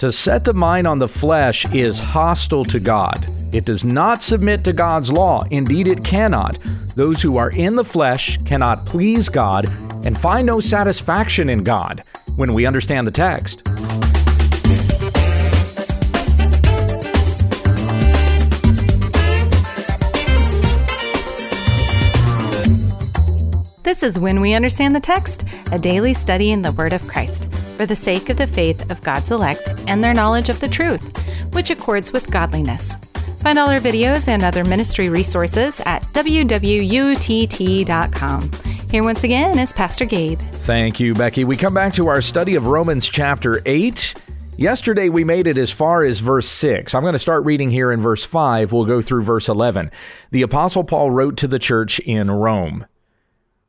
To set the mind on the flesh is hostile to God. It does not submit to God's law. Indeed, it cannot. Those who are in the flesh cannot please God and find no satisfaction in God when we understand the text. This is When We Understand the Text, a daily study in the Word of Christ, for the sake of the faith of God's elect and their knowledge of the truth, which accords with godliness. Find all our videos and other ministry resources at www.utt.com. Here once again is Pastor Gabe. Thank you, Becky. We come back to our study of Romans chapter 8. Yesterday we made it as far as verse 6. I'm going to start reading here in verse 5. We'll go through verse 11. The Apostle Paul wrote to the church in Rome.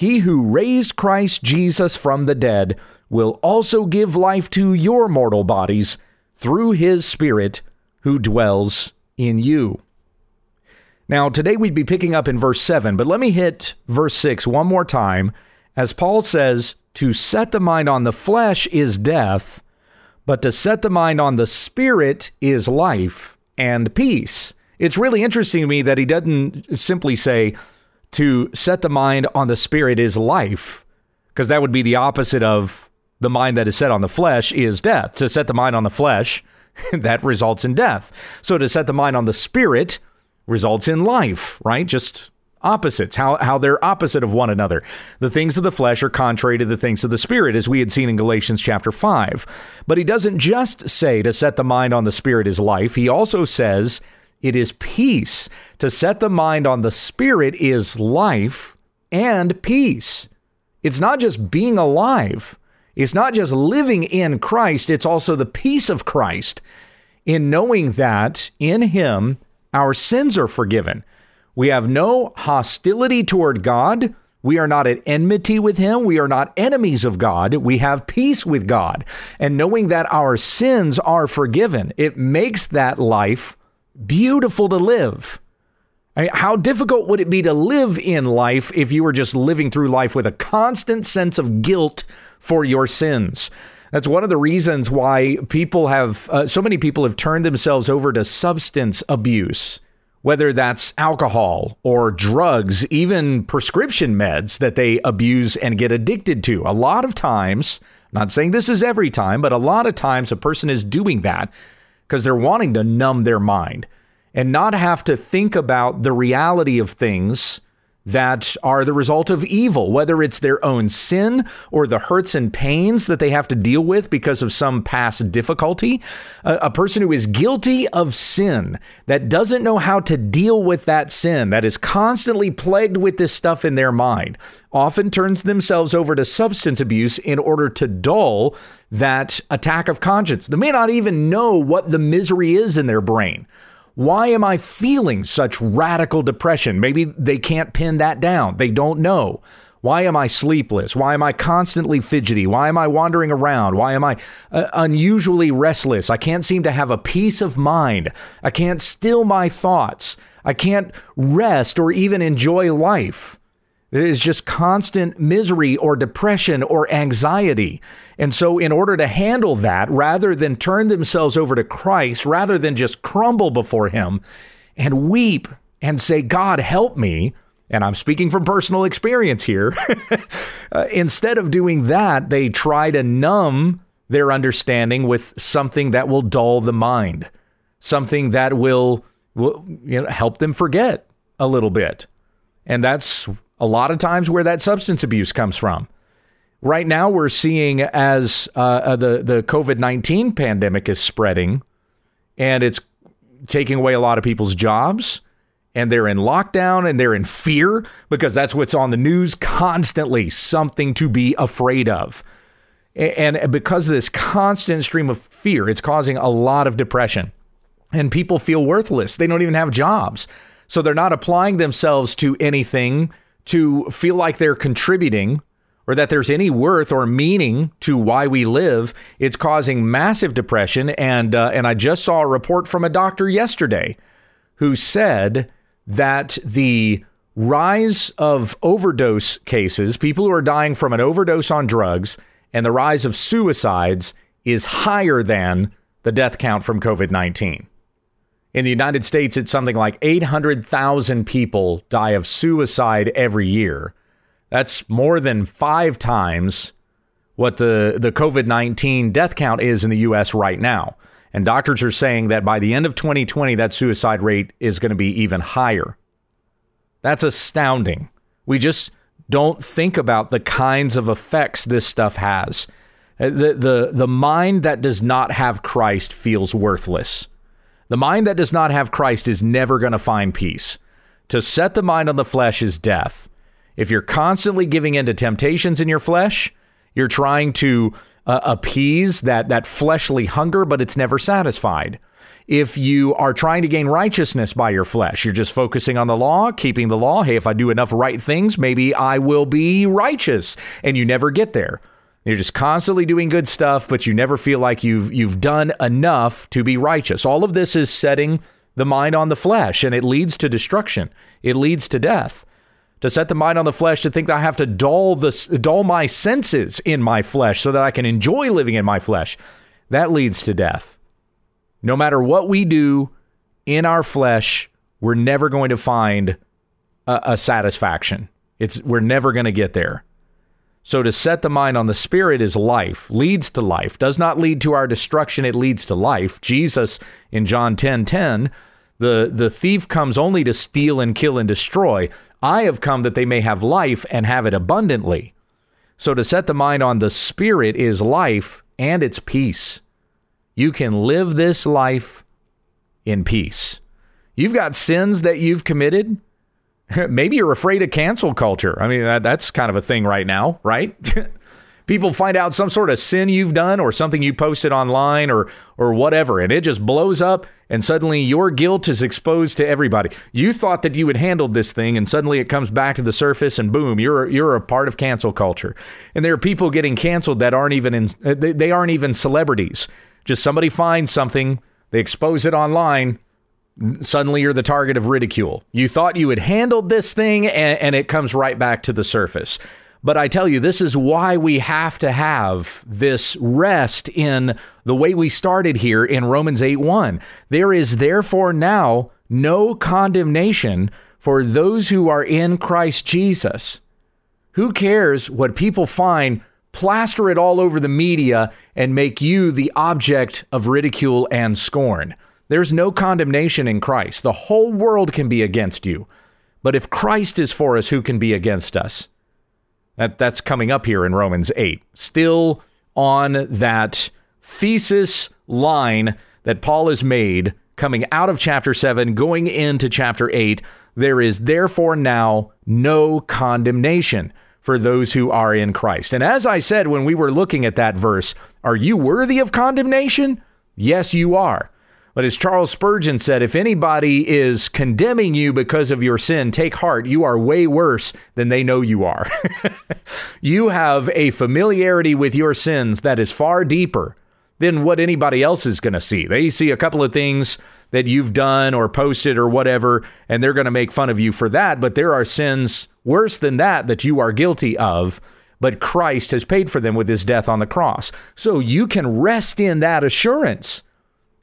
he who raised Christ Jesus from the dead will also give life to your mortal bodies through his Spirit who dwells in you. Now, today we'd be picking up in verse 7, but let me hit verse 6 one more time as Paul says, To set the mind on the flesh is death, but to set the mind on the Spirit is life and peace. It's really interesting to me that he doesn't simply say, to set the mind on the spirit is life, because that would be the opposite of the mind that is set on the flesh is death. To set the mind on the flesh, that results in death. So to set the mind on the spirit results in life, right? Just opposites, how, how they're opposite of one another. The things of the flesh are contrary to the things of the spirit, as we had seen in Galatians chapter 5. But he doesn't just say to set the mind on the spirit is life, he also says it is peace. To set the mind on the Spirit is life and peace. It's not just being alive, it's not just living in Christ, it's also the peace of Christ in knowing that in Him our sins are forgiven. We have no hostility toward God. We are not at enmity with Him. We are not enemies of God. We have peace with God. And knowing that our sins are forgiven, it makes that life beautiful to live. How difficult would it be to live in life if you were just living through life with a constant sense of guilt for your sins? That's one of the reasons why people have, uh, so many people have turned themselves over to substance abuse, whether that's alcohol or drugs, even prescription meds that they abuse and get addicted to. A lot of times, not saying this is every time, but a lot of times a person is doing that because they're wanting to numb their mind and not have to think about the reality of things that are the result of evil, whether it's their own sin or the hurts and pains that they have to deal with because of some past difficulty. A, a, person who is guilty of sin, that doesn't know how to deal with that sin, that is constantly plagued with this stuff in their mind, often turns themselves over to substance abuse in order to dull that attack of conscience. They may not even know what the misery is in their brain why am I feeling such radical depression? Maybe they can't pin that down. They don't know. Why am I sleepless? Why am I constantly fidgety? Why am I wandering around? Why am I uh, unusually restless? I can't seem to have a peace of mind. I can't still my thoughts. I can't rest or even enjoy life. It is just constant misery or depression or anxiety. And so, in order to handle that, rather than turn themselves over to Christ, rather than just crumble before Him and weep and say, God, help me, and I'm speaking from personal experience here, uh, instead of doing that, they try to numb their understanding with something that will dull the mind. something that will, will you know, help them forget a little bit. And that's a lot of times where that substance abuse comes from. Right now, we're seeing as uh, uh the, the COVID 19 pandemic is spreading and it's taking away a lot of people's jobs and they're in lockdown and they're in fear because that's what's on the news constantly something to be afraid of. And because of this constant stream of fear, it's causing a lot of depression. And people feel worthless. They don't even have jobs. So they're not applying themselves to anything to feel like they're contributing or that there's any worth or meaning to why we live. It's causing massive depression. And, uh, and I just saw a report from a doctor yesterday who said that the rise of overdose cases, people who are dying from an overdose on drugs, and the rise of suicides is higher than the death count from COVID 19. In the United States, it's something like 800,000 people die of suicide every year. That's more than five times what the, the COVID 19 death count is in the US right now. And doctors are saying that by the end of 2020, that suicide rate is going to be even higher. That's astounding. We just don't think about the kinds of effects this stuff has. Uh, the, the, the mind that does not have Christ feels worthless. The mind that does not have Christ is never going to find peace. To set the mind on the flesh is death. If you're constantly giving in to temptations in your flesh, you're trying to uh, appease that that fleshly hunger, but it's never satisfied. If you are trying to gain righteousness by your flesh, you're just focusing on the law, keeping the law. Hey, if I do enough right things, maybe I will be righteous, and you never get there. You're just constantly doing good stuff, but you never feel like you've you've done enough to be righteous. All of this is setting the mind on the flesh, and it leads to destruction. It leads to death to set the mind on the flesh to think that I have to dull the dull my senses in my flesh so that I can enjoy living in my flesh. That leads to death. No matter what we do in our flesh, we're never going to find a, a satisfaction. It's we're never going to get there. So to set the mind on the spirit is life, leads to life, does not lead to our destruction, it leads to life. Jesus in John 10:10 10, 10, the, the thief comes only to steal and kill and destroy. I have come that they may have life and have it abundantly. So to set the mind on the spirit is life and it's peace. You can live this life in peace. You've got sins that you've committed. Maybe you're afraid of cancel culture. I mean, that, that's kind of a thing right now, right? people find out some sort of sin you've done or something you posted online or or whatever and it just blows up and suddenly your guilt is exposed to everybody. You thought that you had handled this thing and suddenly it comes back to the surface and boom, you're you're a part of cancel culture. And there are people getting canceled that aren't even in they, aren't even celebrities. Just somebody finds something, they expose it online, suddenly you're the target of ridicule. You thought you had handled this thing and, and, it comes right back to the surface. But I tell you, this is why we have to have this rest in the way we started here in Romans 8 1. There is therefore now no condemnation for those who are in Christ Jesus. Who cares what people find? Plaster it all over the media and make you the object of ridicule and scorn. There's no condemnation in Christ. The whole world can be against you. But if Christ is for us, who can be against us? That, that's coming up here in Romans 8. Still on that thesis line that Paul has made coming out of chapter 7, going into chapter 8. There is therefore now no condemnation for those who are in Christ. And as I said when we were looking at that verse, are you worthy of condemnation? Yes, you are. But as Charles Spurgeon said, if anybody is condemning you because of your sin, take heart. You are way worse than they know you are. you have a familiarity with your sins that is far deeper than what anybody else is going to see. They see a couple of things that you've done or posted or whatever, and they're going to make fun of you for that. But there are sins worse than that that you are guilty of. But Christ has paid for them with his death on the cross. So you can rest in that assurance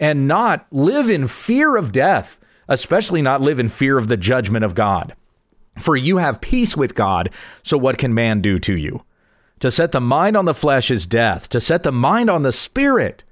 and not live in fear of death, especially not live in fear of the judgment of God. For you have peace with God, so what can man do to you? To set the mind on the flesh is death, to set the mind on the spirit,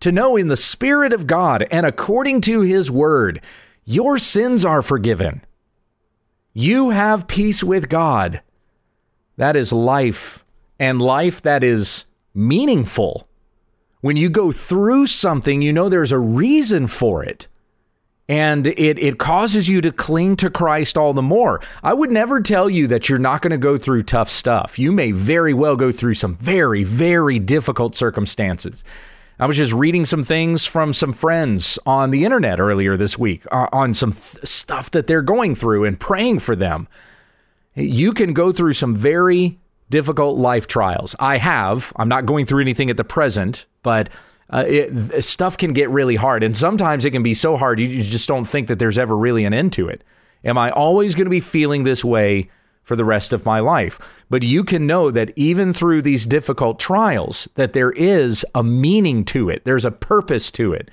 to know in the Spirit of God and according to His Word, your sins are forgiven. You have peace with God. That is life, and life that is meaningful. When you go through something, you know there's a reason for it. And it, it causes you to cling to Christ all the more. I would never tell you that you're not going to go through tough stuff. You may very well go through some very, very difficult circumstances. I was just reading some things from some friends on the internet earlier this week uh, on some th- stuff that they're going through and praying for them. You can go through some very difficult life trials. I have. I'm not going through anything at the present, but uh, it, stuff can get really hard. And sometimes it can be so hard, you, you just don't think that there's ever really an end to it. Am I always going to be feeling this way for the rest of my life? But you can know that even through these difficult trials, that there is a meaning to it. There's a purpose to it.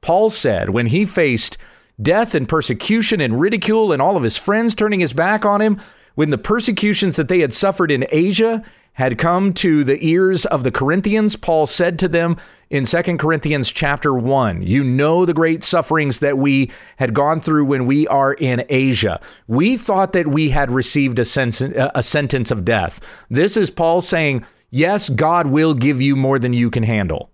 Paul said when he faced death and persecution and ridicule and all of his friends turning his back on him, when the persecutions that they had suffered in Asia had come to the ears of the Corinthians, Paul said to them in 2 Corinthians chapter 1, You know the great sufferings that we had gone through when we are in Asia. We thought that we had received a, sentence, a sentence of death. This is Paul saying, Yes, God will give you more than you can handle.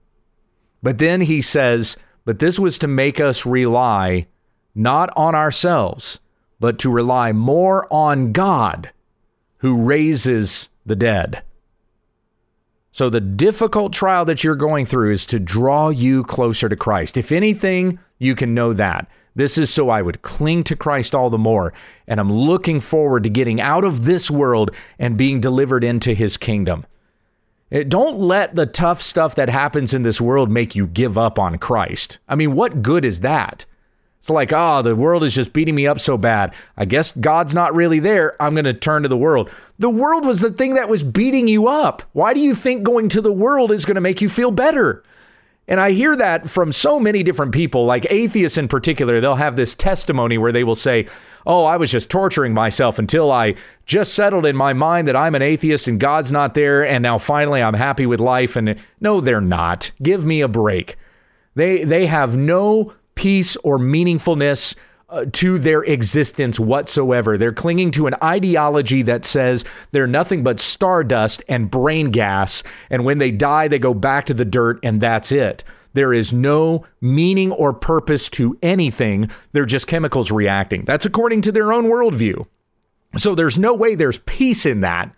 But then he says, But this was to make us rely not on ourselves but to rely more on God who raises the dead. So, the difficult trial that you're going through is to draw you closer to Christ. If anything, you can know that. This is so I would cling to Christ all the more. And I'm looking forward to getting out of this world and being delivered into his kingdom. Eh, don't let the tough stuff that happens in this world make you give up on Christ. I mean, what good is that? It's like, oh, the world is just beating me up so bad. I guess God's not really there. I'm going to turn to the world. The world was the thing that was beating you up. Why do you think going to the world is going to make you feel better? And I hear that from so many different people, like atheists in particular. They'll have this testimony where they will say, Oh, I was just torturing myself until I just settled in my mind that I'm an atheist and God's not there. And now finally I'm happy with life. And no, they're not. Give me a break. They, they have no peace or meaningfulness uh, to their existence whatsoever. They're clinging to an ideology that says they're nothing but stardust and brain gas. And when they die, they go back to the dirt and that's it. There is no meaning or purpose to anything. They're just chemicals reacting. That's according to their own worldview. So there's no way there's peace in that.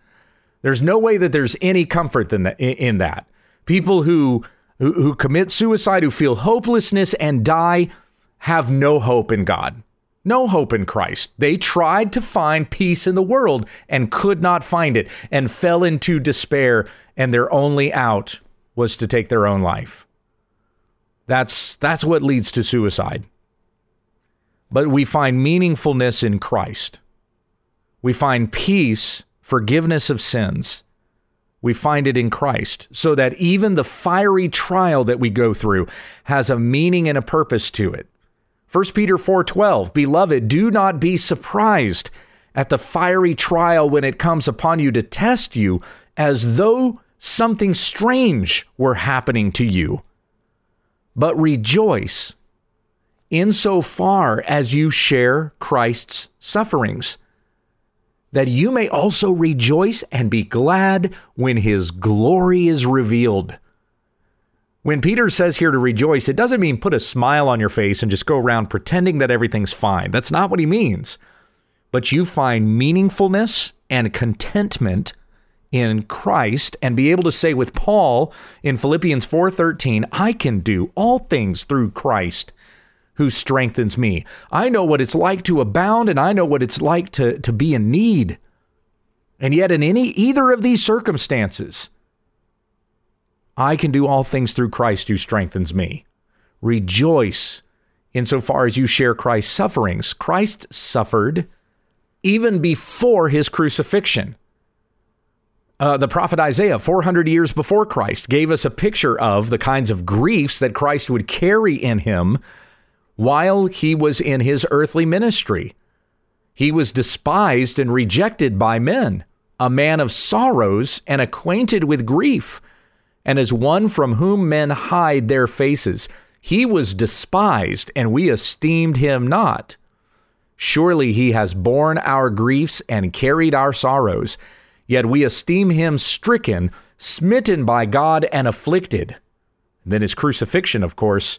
There's no way that there's any comfort in, in that. People who who, who commit suicide, who feel hopelessness and die, have no hope in God, no hope in Christ. They tried to find peace in the world and could not find it and fell into despair, and their only out was to take their own life. That's, that's what leads to suicide. But we find meaningfulness in Christ. We find peace, forgiveness of sins, we find it in Christ, so that even the fiery trial that we go through has a meaning and a purpose to it. 1 Peter 4:12 Beloved, do not be surprised at the fiery trial when it comes upon you to test you as though something strange were happening to you. But rejoice insofar as you share Christ's sufferings that you may also rejoice and be glad when his glory is revealed. When Peter says here to rejoice, it doesn't mean put a smile on your face and just go around pretending that everything's fine. That's not what he means. But you find meaningfulness and contentment in Christ and be able to say with Paul in Philippians 4:13, I can do all things through Christ who strengthens me. I know what it's like to abound and I know what it's like to, to be in need. And yet, in any either of these circumstances, I can do all things through Christ who strengthens me. Rejoice insofar as you share Christ's sufferings. Christ suffered even before his crucifixion. Uh, the prophet Isaiah, 400 years before Christ, gave us a picture of the kinds of griefs that Christ would carry in him while he was in his earthly ministry. He was despised and rejected by men, a man of sorrows and acquainted with grief. and as one from whom men hide their faces. He was despised, and we esteemed him not. Surely he has borne our griefs and carried our sorrows. Yet we esteem him stricken, smitten by God, and afflicted. Then his crucifixion, of course,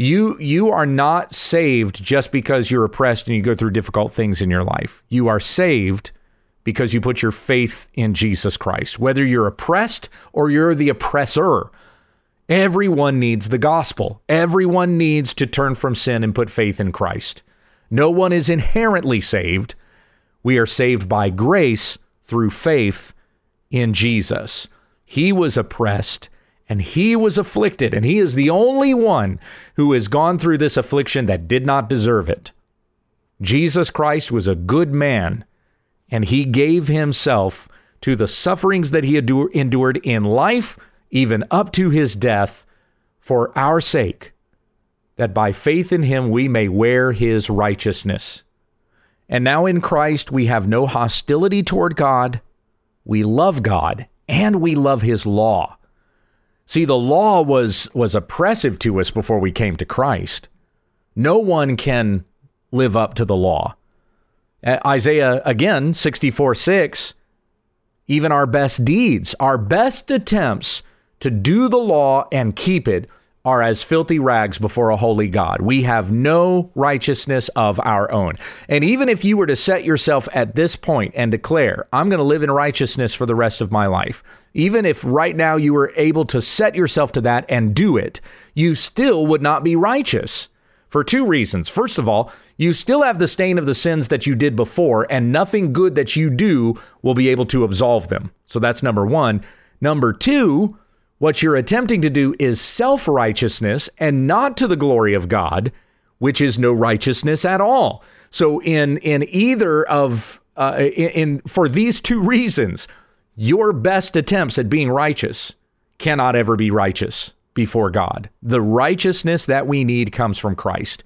You you are not saved just because you're oppressed and you go through difficult things in your life. You are saved because you put your faith in Jesus Christ. Whether you're oppressed or you're the oppressor, everyone needs the gospel. Everyone needs to turn from sin and put faith in Christ. No one is inherently saved. We are saved by grace through faith in Jesus. He was oppressed and he was afflicted, and he is the only one who has gone through this affliction that did not deserve it. Jesus Christ was a good man, and he gave himself to the sufferings that he endured in life, even up to his death, for our sake, that by faith in him we may wear his righteousness. And now in Christ we have no hostility toward God, we love God, and we love his law. See, the law was was oppressive to us before we came to Christ. No one can live up to the law. Isaiah again, 64 6, even our best deeds, our best attempts to do the law and keep it are as filthy rags before a holy God. We have no righteousness of our own. And even if you were to set yourself at this point and declare, I'm going to live in righteousness for the rest of my life, even if right now you were able to set yourself to that and do it, you still would not be righteous for two reasons. First of all, you still have the stain of the sins that you did before, and nothing good that you do will be able to absolve them. So that's number one. Number two, what you're attempting to do is self righteousness and not to the glory of God, which is no righteousness at all. So in in either of uh, in, in for these two reasons, your best attempts at being righteous cannot ever be righteous before God. The righteousness that we need comes from Christ.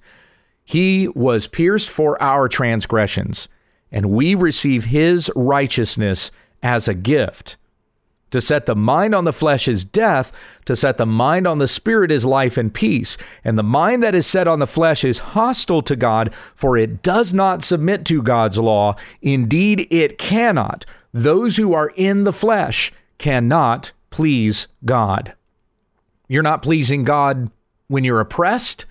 He was pierced for our transgressions, and we receive his righteousness as a gift. To set the mind on the flesh is death, to set the mind on the spirit is life and peace. And the mind that is set on the flesh is hostile to God, for it does not submit to God's law. Indeed, it cannot. Those who are in the flesh cannot please God. You're not pleasing God when you're oppressed.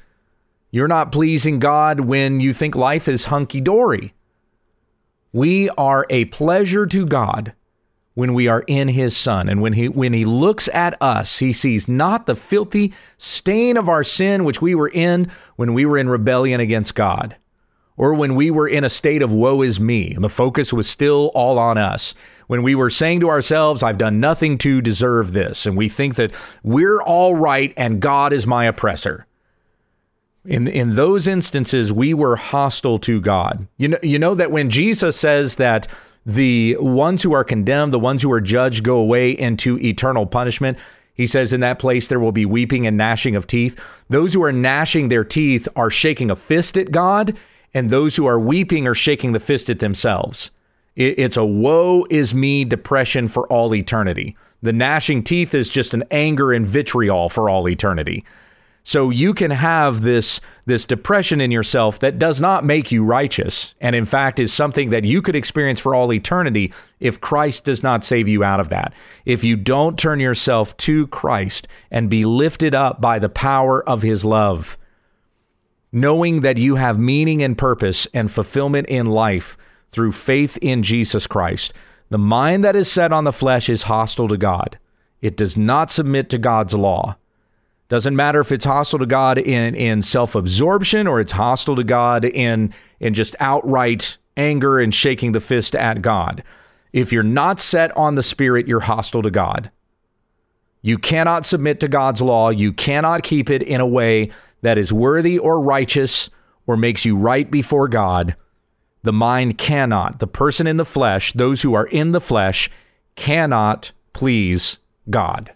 You're not pleasing God when you think life is hunky dory. We are a pleasure to God when we are in his son. And when he when he looks at us he sees not the filthy stain of our sin which we were in when we were in rebellion against God or when we were in a state of woe is me and the focus was still all on us. When we were saying to ourselves I've done nothing to deserve this and we think that we're all right and God is my oppressor. In in those instances we were hostile to God. You know you know that when Jesus says that the ones who are condemned, the ones who are judged, go away into eternal punishment. He says, In that place there will be weeping and gnashing of teeth. Those who are gnashing their teeth are shaking a fist at God, and those who are weeping are shaking the fist at themselves. It's a woe is me depression for all eternity. The gnashing teeth is just an anger and vitriol for all eternity. So you can have this this depression in yourself that does not make you righteous and in fact is something that you could experience for all eternity if Christ does not save you out of that. If you don't turn yourself to Christ and be lifted up by the power of his love, knowing that you have meaning and purpose and fulfillment in life through faith in Jesus Christ. The mind that is set on the flesh is hostile to God. It does not submit to God's law. Doesn't matter if it's hostile to God in, in self absorption or it's hostile to God in, in just outright anger and shaking the fist at God. If you're not set on the Spirit, you're hostile to God. You cannot submit to God's law. You cannot keep it in a way that is worthy or righteous or makes you right before God, the mind cannot, the person in the flesh, those who are in the flesh, cannot please God.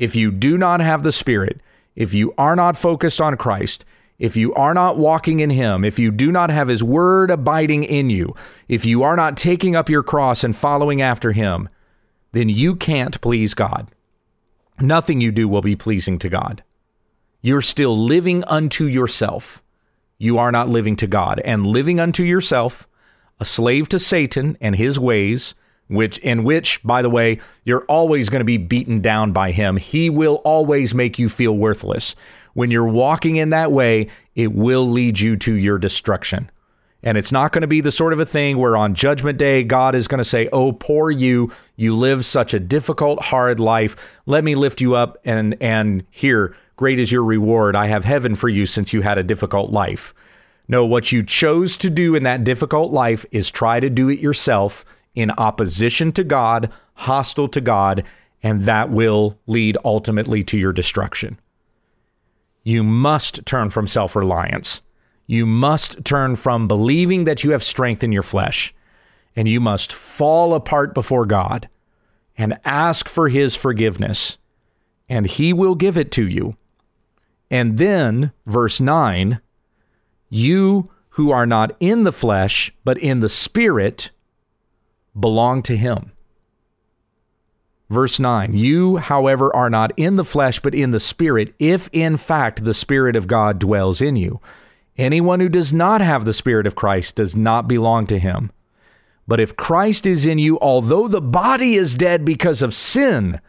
If you do not have the Spirit, if you are not focused on Christ, if you are not walking in Him, if you do not have His Word abiding in you, if you are not taking up your cross and following after Him, then you can't please God. Nothing you do will be pleasing to God. You're still living unto yourself. You are not living to God. And living unto yourself, a slave to Satan and his ways, which in which, by the way, you're always going to be beaten down by him. He will always make you feel worthless. When you're walking in that way, it will lead you to your destruction. And it's not going to be the sort of a thing where on judgment day, God is going to say, Oh, poor you, you live such a difficult, hard life. Let me lift you up and, and here, great is your reward. I have heaven for you since you had a difficult life. No, what you chose to do in that difficult life is try to do it yourself in opposition to God, hostile to God, and that will lead ultimately to your destruction. You must turn from self reliance. You must turn from believing that you have strength in your flesh, and you must fall apart before God and ask for His forgiveness, and He will give it to you. And then, verse 9, you who are not in the flesh, but in the Spirit, belong to him. Verse 9, you, however, are not in the flesh, but in the Spirit, if in fact the Spirit of God dwells in you. Anyone who does not have the Spirit of Christ does not belong to him. But if Christ is in you, although the body is dead because of sin,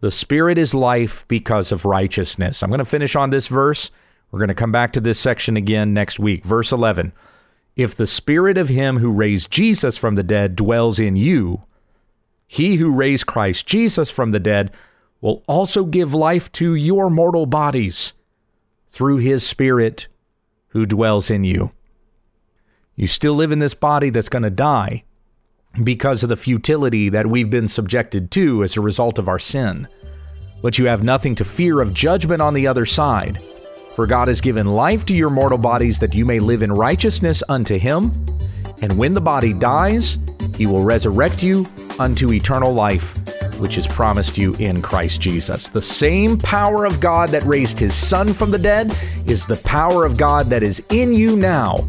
the Spirit is life because of righteousness. I'm going to finish on this verse. We're going to come back to this section again next week. Verse 11. If the spirit of him who raised Jesus from the dead dwells in you, he who raised Christ Jesus from the dead will also give life to your mortal bodies through his spirit who dwells in you. You still live in this body that's going to die because of the futility that we've been subjected to as a result of our sin. But you have nothing to fear of judgment on the other side for God has given life to your mortal bodies that you may live in righteousness unto him. And when the body dies, he will resurrect you unto eternal life, which is promised you in Christ Jesus. The same power of God that raised his son from the dead is the power of God that is in you now,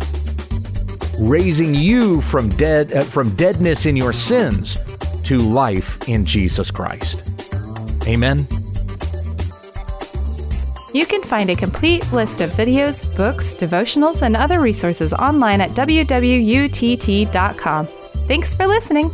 raising you from dead uh, from deadness in your sins to life in Jesus Christ. Amen. You can find a complete list of videos, books, devotionals, and other resources online at www.utt.com. Thanks for listening.